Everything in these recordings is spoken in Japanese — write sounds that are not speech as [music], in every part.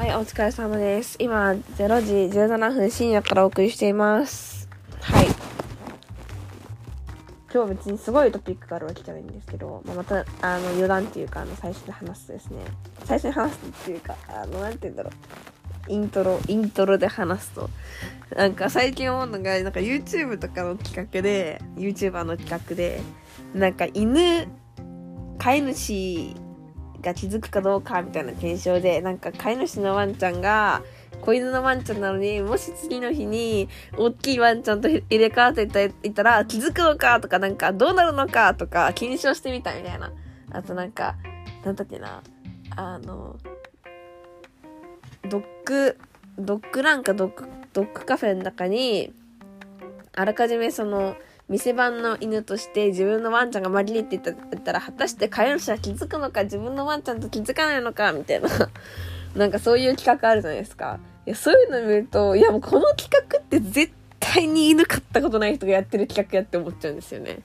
はい、お疲れ様です。今、0時17分深夜からお送りしています。はい。今日別にすごいトピックがあるわけじゃないんですけど、まあ、また、あの、余談っていうか、あの、最初に話すとですね、最初に話すっていうか、あの、なんて言うんだろう。イントロ、イントロで話すと。なんか最近思うのが、なんか YouTube とかの企画で、YouTuber の企画で、なんか犬、飼い主が気づくかどうかみたいな検証で、なんか飼い主のワンちゃんが、子犬のワンちゃんなのに、もし次の日に、大きいワンちゃんと入れ替わっていたら、気づくのかとか、なんか、どうなるのかとか、検証してみたみたいな。あとなんか、なんだっけな、あの、ドッグ、ドッグランかドッグ、ドッグカフェの中に、あらかじめその、店番の犬として自分のワンちゃんが紛れてたったら果たして飼い主は気づくのか自分のワンちゃんと気づかないのかみたいな。[laughs] なんかそういう企画あるじゃないですか。いやそういうの見るといやもうこの企画って絶対に犬飼ったことない人がやってる企画やって思っちゃうんですよね。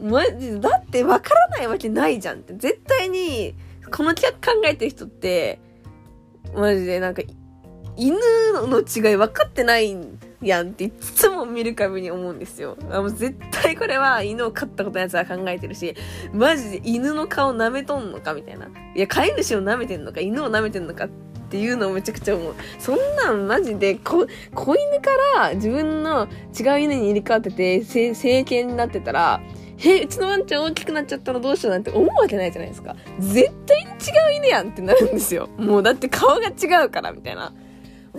マジだってわからないわけないじゃんって。絶対にこの企画考えてる人ってマジでなんか犬の違い分かってないんやんっていつも見るたびに思うんですよ。あもう絶対これは犬を飼ったことないやつは考えてるし、マジで犬の顔舐めとんのかみたいな。いや、飼い主を舐めてんのか、犬を舐めてんのかっていうのをめちゃくちゃ思う。そんなんマジで、子、子犬から自分の違う犬に入れ替わってて、成成犬になってたら、え、うちのワンちゃん大きくなっちゃったらどうしようなんて思うわけないじゃないですか。絶対に違う犬やんってなるんですよ。もうだって顔が違うから、みたいな。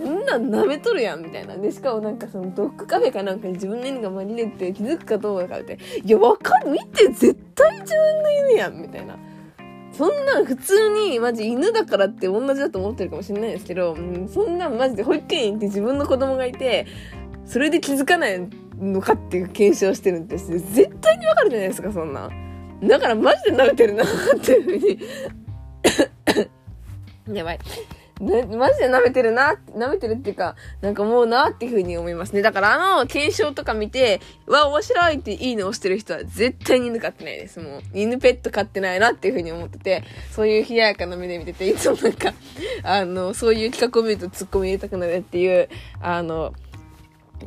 んなん舐めとるやんみたいな。で、しかもなんかそのドッグカフェかなんかに自分の犬が紛れて気づくかどうかって、いや、わかる見て絶対自分の犬やんみたいな。そんなん普通にマジ犬だからって同じだと思ってるかもしれないですけど、うんそんなんマジで保育園行って自分の子供がいて、それで気づかないのかっていう検証してるんです。絶対にわかるじゃないですか、そんな。だからマジで舐めてるなっていうふうに。[coughs] やばい。ね、マジで舐めてるな、舐めてるっていうか、なんかもうなっていう風に思いますね。だからあの検証とか見て、わ、面白いっていいねをしてる人は絶対に犬飼ってないです。もう、犬ペット飼ってないなっていう風に思ってて、そういう冷ややかな目で見てて、いつもなんか、あの、そういう企画を見るとツッコミ入れたくなるっていう、あの、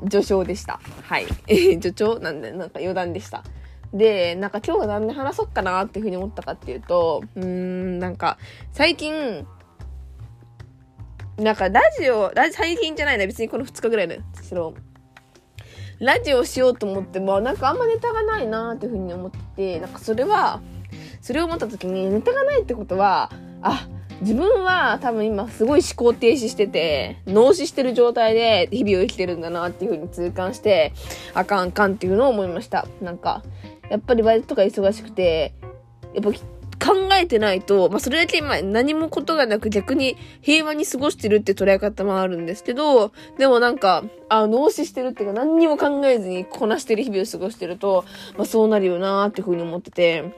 序章でした。はい。え序章なんで、なんか余談でした。で、なんか今日は何で話そうかなっていう風に思ったかっていうと、うーん、なんか、最近、なんかラジオ、ラジ最近じゃないな、別にこの2日ぐらいですけど、ラジオしようと思っても、なんかあんまネタがないなーっていうふうに思ってて、なんかそれは、それを思った時に、ネタがないってことは、あ、自分は多分今すごい思考停止してて、脳死してる状態で日々を生きてるんだなっていうふうに痛感して、あかんあかんっていうのを思いました。なんか、やっぱりバイトとか忙しくて、やっぱ考えてないと、まあ、それだけ今何もことがなく逆に平和に過ごしてるって捉え方もあるんですけど、でもなんか、あ、脳死してるっていうか何にも考えずにこなしてる日々を過ごしてると、まあ、そうなるよなーっていうふうに思ってて、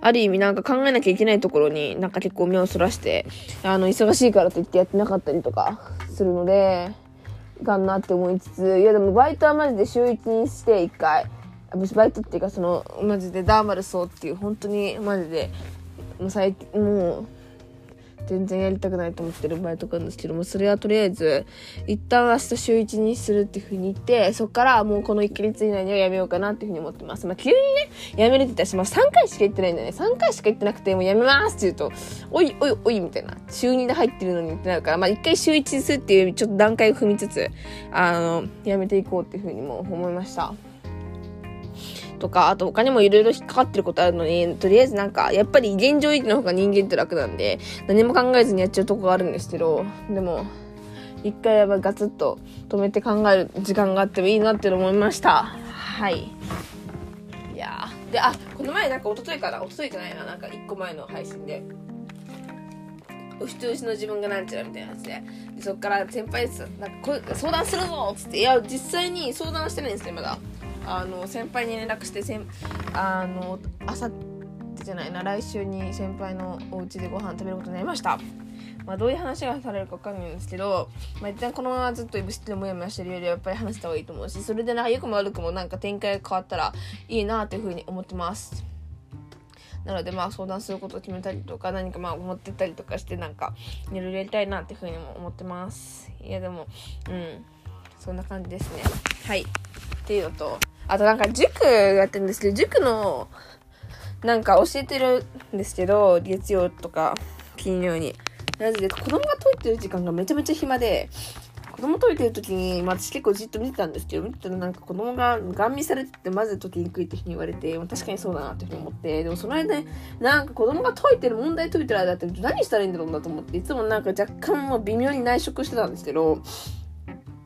ある意味なんか考えなきゃいけないところになんか結構目をそらして、あの、忙しいからといってやってなかったりとかするので、いかんなって思いつつ、いやでもバイトはマジで週1にして1回、バイトっていうかそのマジでダーマルソーっていう本当にマジでもう最もう全然やりたくないと思ってるバイトがあるんですけどもそれはとりあえず一旦明日週1にするっていう風に言ってそっからもうこの1ヶ月以内にはやめようかなっていう風に思ってます。まあ急にねやめるって言ったしまあ3回しか言ってないんだよね。3回しか言ってなくてもうやめますって言うとおいおいおいみたいな。週2で入ってるのにってなるからまあ1回週1にするっていうちょっと段階を踏みつつあのやめていこうっていう風にも思いました。とか、あと他にもいろいろ引っかかってることあるのに、とりあえずなんか、やっぱり現状維持の方が人間って楽なんで、何も考えずにやっちゃうとこがあるんですけど、でも、一回やっぱガツッと止めて考える時間があってもいいなって思いました。はい。いやで、あ、この前なんか一昨日かな一昨日じゃないな、なんか一個前の配信で。牛と牛の自分がなんちゃらみたいなやつででそっから先輩ですなんかこ相談するぞっつっていや実際に相談してないんですよまだあの先輩に連絡してせんあの朝ってじゃないな来週に先輩のお家でご飯食べることになりました。まあどういう話がされるかわかんないんですけど、まあ、一旦このままずっといぶしてもやもやしてるよりはやっぱり話した方がいいと思うしそれでなんか良くも悪くもなんか展開が変わったらいいなっていうふうに思ってます。なのでまあ相談することを決めたりとか何かまあ思ってたりとかしてなんかいろいろやりたいなっていうふうにも思ってます。いやでもうんそんな感じですね。はい。っていうのとあとなんか塾やってるんですけど塾のなんか教えてるんですけど月曜とか金曜に。なぜで子供が解いてる時間がめちゃめちゃ暇で子供解いてる時に、まあ、私結構じっと見てたんですけど、見てたらなんか子供がガン見されててまず解きにくいって言われて、まあ、確かにそうだなって思って、でもその間に、なんか子供が解いてる、問題解いてる間って何したらいいんだろうなと思って、いつもなんか若干もう微妙に内職してたんですけど、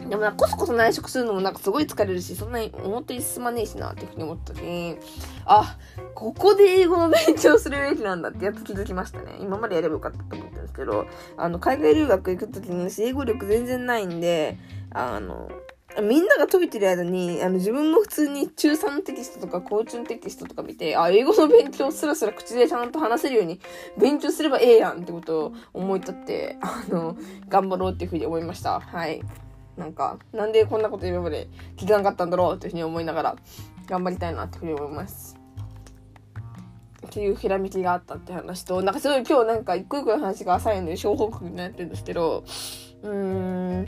でもな、こそこそ内職するのもなんかすごい疲れるし、そんなに表に進まねえしなっていうふうに思った時に、あ、ここで英語の勉強するべきなんだってやっと気づきましたね。今までやればよかったと思ってるんですけど、あの、海外留学行く時に英語力全然ないんで、あの、みんなが飛びてる間に、あの、自分も普通に中3のテキストとか高中のテキストとか見て、あ、英語の勉強すらすら口でちゃんと話せるように勉強すればええやんってことを思い立って、あの、頑張ろうっていうふうに思いました。はい。なんか、なんでこんなこと今まで聞かなかったんだろうというふうに思いながら、頑張りたいなっていうふうに思います。っていうひらめきがあったって話と、なんかすごい今日なんか一個一個の話が浅いので小報告になってるんですけど、うーん、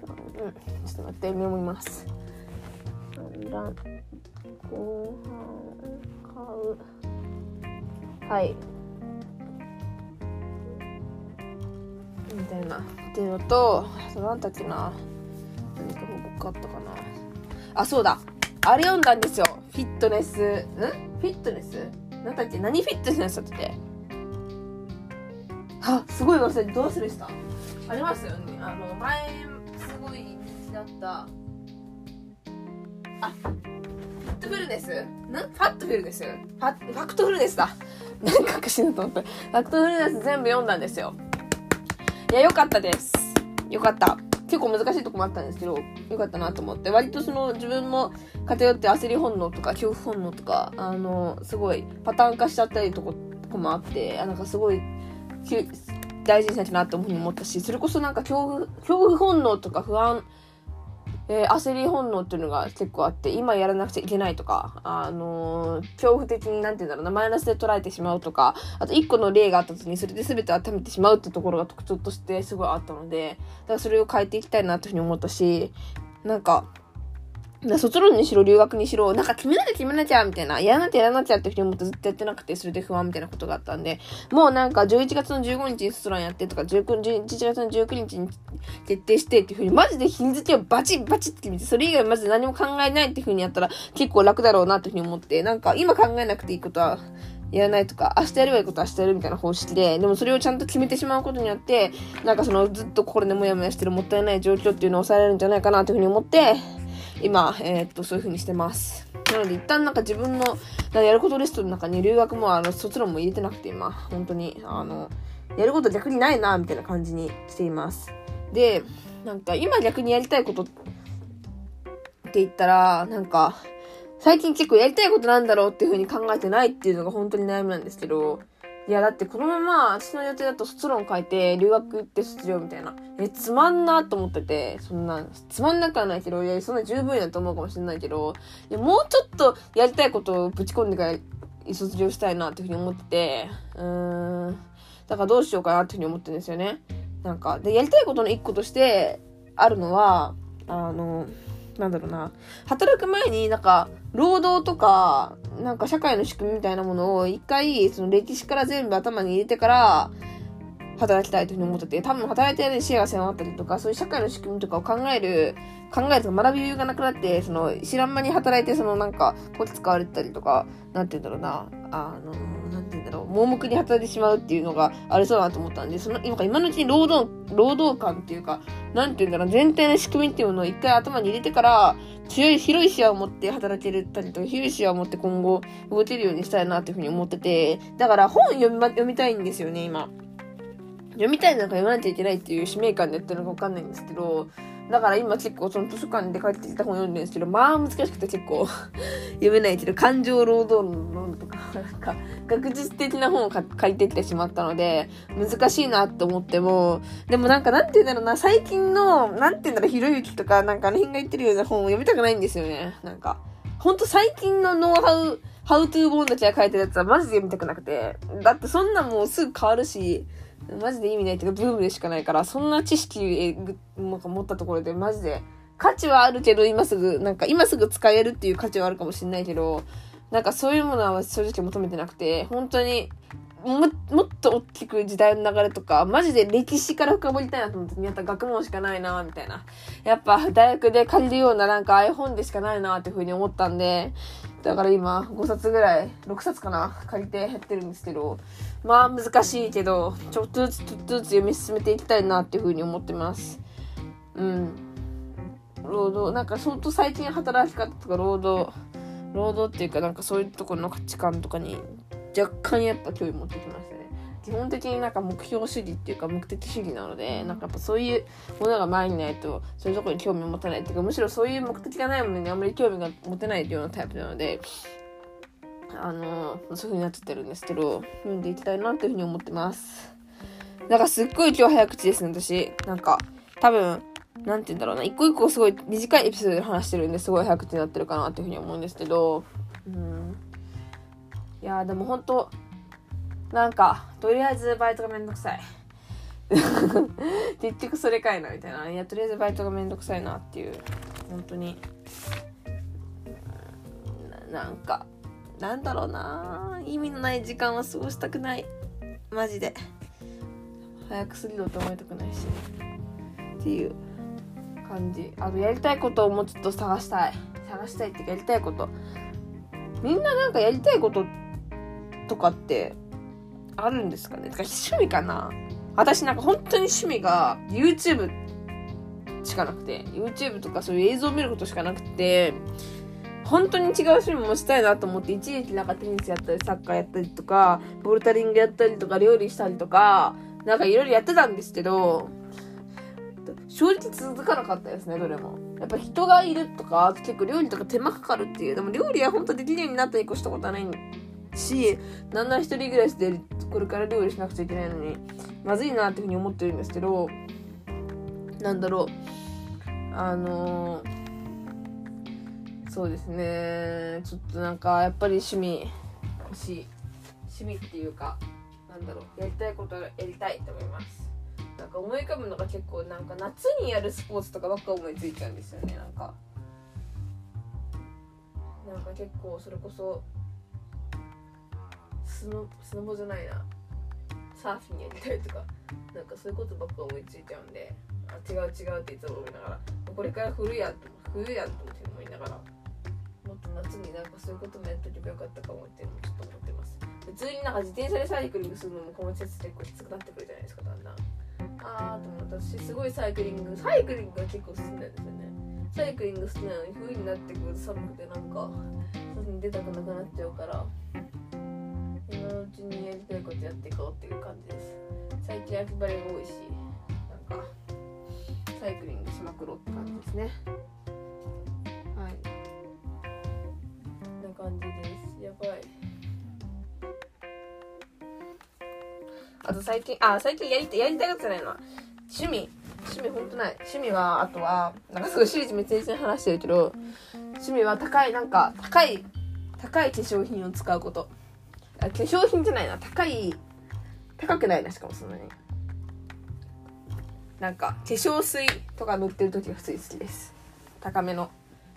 そう、うん、ちょっと待って、メモります。後半買う。はい。みたいな。っていうのと何だっけな。何か報告あったかな。あそうだ。あれ読んだんですよ。フィットネス。ん？フィットネス？何だっけ？何フィットネスだってあすごい忘れどう忘れした？ありますよね。あの前すごい人気だった。あフィットフルネス？ん？ファットフルネス？ファファクトフルネスだ。何かしなと思ったファクトフルネス全部読んだんですよ。いや、良かったです。良かった。結構難しいとこもあったんですけど、良かったなと思って、割とその自分も偏って焦り本能とか恐怖本能とか、あの、すごいパターン化しちゃったりとことこもあって、あなんかすごい、大事にしなきゃなって思ったし、それこそなんか恐怖、恐怖本能とか不安、えー、焦り本能っていうのが結構あって、今やらなくちゃいけないとか、あのー、恐怖的になんて言うんだろうな、マイナスで捉えてしまうとか、あと1個の例があった時にそれで全て温めてしまうってところが特徴としてすごいあったので、だからそれを変えていきたいなというふうに思ったし、なんか、卒論にしろ、留学にしろ、なんか決めなきゃ決めなきゃ、みたいな、やらなきゃやらなきゃってふうに思ってずっとやってなくて、それで不安みたいなことがあったんで、もうなんか11月の15日に卒論やってとか、11月の19日に決定してっていうふうに、マジで日付をバチバチって決めて、それ以外マジで何も考えないっていうふうにやったら結構楽だろうなっていうふうに思って、なんか今考えなくていいことは、やらないとか、明日やればいいことは明日やるみたいな方式で、でもそれをちゃんと決めてしまうことによって、なんかそのずっと心でモヤモヤしてるもったいない状況っていうのを抑えられるんじゃないかなというふうに思って、今、えー、っと、そういう風にしてます。なので、一旦なんか自分のやることリストの中に留学も、あの、卒論も入れてなくて、今、本当に、あの、やること逆にないな、みたいな感じにしています。で、なんか、今逆にやりたいことって言ったら、なんか、最近結構やりたいことなんだろうっていう風に考えてないっていうのが本当に悩みなんですけど、いや、だってこのまま、私の予定だと卒論書いて、留学行って卒業みたいな。え、つまんなと思ってて、そんな、つまんなくはないけど、いや、そんな十分やと思うかもしれないけど、いや、もうちょっとやりたいことをぶち込んでから卒業したいなっていうふうに思ってて、うーん。だからどうしようかなっていうふうに思ってるんですよね。なんか、で、やりたいことの一個として、あるのは、あの、なんだろうな、働く前になんか、労働とか、なんか社会の仕組みみたいなものを一回、その歴史から全部頭に入れてから、働きたいというふうに思ってて、多分働いてる間に幸せになったりとか、そういう社会の仕組みとかを考える、考えると学び余裕がなくなって、その、知らん間に働いて、そのなんか、こっち使われてたりとか、なんて言うんだろうな、あの、なんて言うんだろう、盲目に働いてしまうっていうのがありそうだなと思ったんで、その、今今のうちに労働、労働感っていうか、なんて言うんだろう、全体の仕組みっていうものを一回頭に入れてから、強い、広い視野を持って働けるたりとか、広い視野を持って今後動けるようにしたいなっていうふうに思ってて、だから本読み、読みたいんですよね、今。読みたいのか読まなきゃいけないっていう使命感でやってるのかわかんないんですけど、だから今結構その図書館で帰ってきた本読んでるんですけど、まあ難しくて結構 [laughs] 読めないけど、感情労働論とか、[laughs] なんか学術的な本を借りてきてしまったので、難しいなって思っても、でもなんかなんて言うんだろうな、最近の、なんて言うんだろう、ひろゆきとか、なんかあの辺が言ってるような本を読みたくないんですよね。なんか、ほんと最近のノウハウ、ハウトゥー本たちが書いてるやつはマジで読みたくなくて。だってそんなもうすぐ変わるし、マジで意味ないっていうか、ブームでしかないから、そんな知識なんか持ったところでマジで価値はあるけど、今すぐ、なんか今すぐ使えるっていう価値はあるかもしれないけど、なんかそういうものは正直求めてなくて、本当にも、もっと大きく時代の流れとか、マジで歴史から深掘りたいなと思って、やった学問しかないな、みたいな。やっぱ大学で借りるようななんか iPhone でしかないな、っていうふうに思ったんで、だから今5冊ぐらい、6冊かな、借りてやってるんですけど、まあ難しいけど、ちょっとずつちょっとずつ読み進めていきたいな、っていうふうに思ってます。うん。労働、なんか相当最近働き方とか労働、労働っていうかなんかそういうところの価値観とかに若干やっぱ興味持ってきましたね。基本的になんか目標主義っていうか目的主義なので、なんかやっぱそういうものが前にないと、そういうところに興味を持たないっていうか、むしろそういう目的がないものにあんまり興味が持てないようなタイプなので、あのそういう風になっちゃってるんですけど、読んでいきたいなっていう風に思ってます。なんかすっごい今日早口ですね、私。なんか、多分、なんて言うんだろうな、一個一個すごい短いエピソードで話してるんですごい早口になってるかなっていうふうに思うんですけど、うん。いやでも本当なんか、とりあえずバイトがめんどくさい。[laughs] 結局それかいな、みたいな。いや、とりあえずバイトがめんどくさいなっていう、本当に。ななんか、なんだろうな意味のない時間は過ごしたくない。マジで。早くすぎろと思いたくないし。っていう。感じあとやりたいことをもうちょっと探したい探したいっていうかやりたいことみんななんかやりたいこととかってあるんですかねか趣味かな私なんか本当に趣味が YouTube しかなくて YouTube とかそういう映像を見ることしかなくて本当に違う趣味もしたいなと思って一時期なんかテニスやったりサッカーやったりとかボルタリングやったりとか料理したりとかなんかいろいろやってたんですけど正直続かなかったですね、どれも。やっぱ人がいるとか、結構料理とか手間かかるっていう。でも料理は本当できるようになったり越したことはないし、なんなら一人暮らしでこれから料理しなくちゃいけないのに、まずいなっていうふうに思ってるんですけど、なんだろう。あのー、そうですね。ちょっとなんか、やっぱり趣味欲しい。趣味っていうか、なんだろう。やりたいことやりたいと思います。なんか思い浮かぶのが結構なんか夏にやるスポーツとかばっか思いついちゃうんですよねなんかなんか結構それこそスノスノボじゃないな。サーフィンやりたいとか。なんかそういうことばっか思いついちゃうんで。あ違う違うっていつも思いながら。これから冬やんと冬やんと思いながら。もっと夏になんかそういうこともやっとけばよかったかもっていうのもちょっと思ってます。普通になんか自転車でサイクリングするのもこの季節結構きつくなってくるじゃないですかだんだん。あーと思って私すごいサイクリングサイクリングが結構好きなんですよね。サイクリング好きなのに冬になってくると寒くてなんか外に出たくなくなっちゃうから。今のうちにやりたいことやっていこうっていう感じです最近秋晴れが多いしなんかサイクリングしまくろうって感じですねはいな感じですやばいあと最近、あ、最近やりた、やりたいことじゃないの、趣味。趣味ほんとない。趣味は、あとは、なんかすごいシリーズめっちゃ話してるけど、趣味は高い、なんか、高い、高い化粧品を使うこと。あ、化粧品じゃないな。高い、高くないな、しかもそんなに。なんか、化粧水とか塗ってる時が普通に好きです。高めの。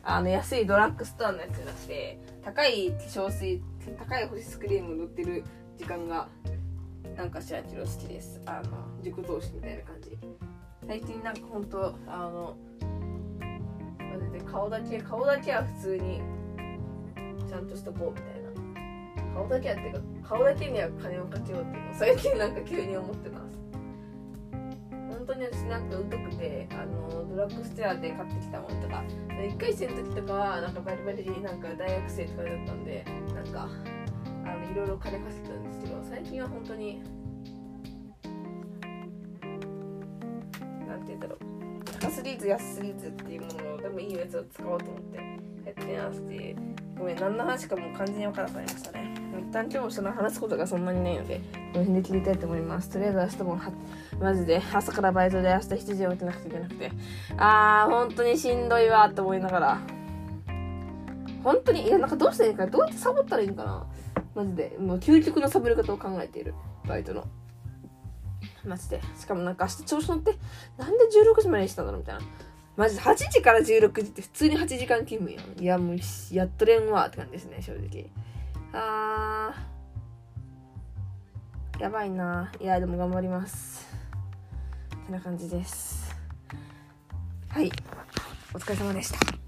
あの、安いドラッグストアのやつじゃなくて、高い化粧水、高い保湿クリーム塗ってる時間がなんかしらんけど好きですあの塾投資みたいな感じ最近なんかほんとあの顔だけ顔だけは普通にちゃんとしとこうみたいな顔だけはっていうか顔だけには金をかけようっていうの最近なんか急に思ってます。本当に私なんか疎くてあのドラッグストアで買ってきたものとか1回生の時とかはなんかバリバリなんか大学生とかだったんでなんかあのいろいろ金稼いでたんですけど最近は本当になんて言うんだろう。高すぎず安すぎずっていうものをでもいいやつを使おうと思ってやってなくてごめん何の話かもう完全に分からなくなりましたね。一旦今日その話すことがそんなにないのでこの辺で切りたいと思います。とりあえず明日もはマジで朝からバイトで明日7時起きなくちゃいけなくて。あー本当にしんどいわって思いながら。本当にいやなんかどうしたらいいかどうやってサボったらいいんかな。マジで。もう究極のサボり方を考えている。バイトの。マジで。しかもなんか明日調子乗ってなんで16時までにしたんだろうみたいな。マジで。8時から16時って普通に8時間勤務やん。いやもうやっとれんわって感じですね正直。あー。やばいな。いやでも頑張ります。てな感じです。はい。お疲れ様でした。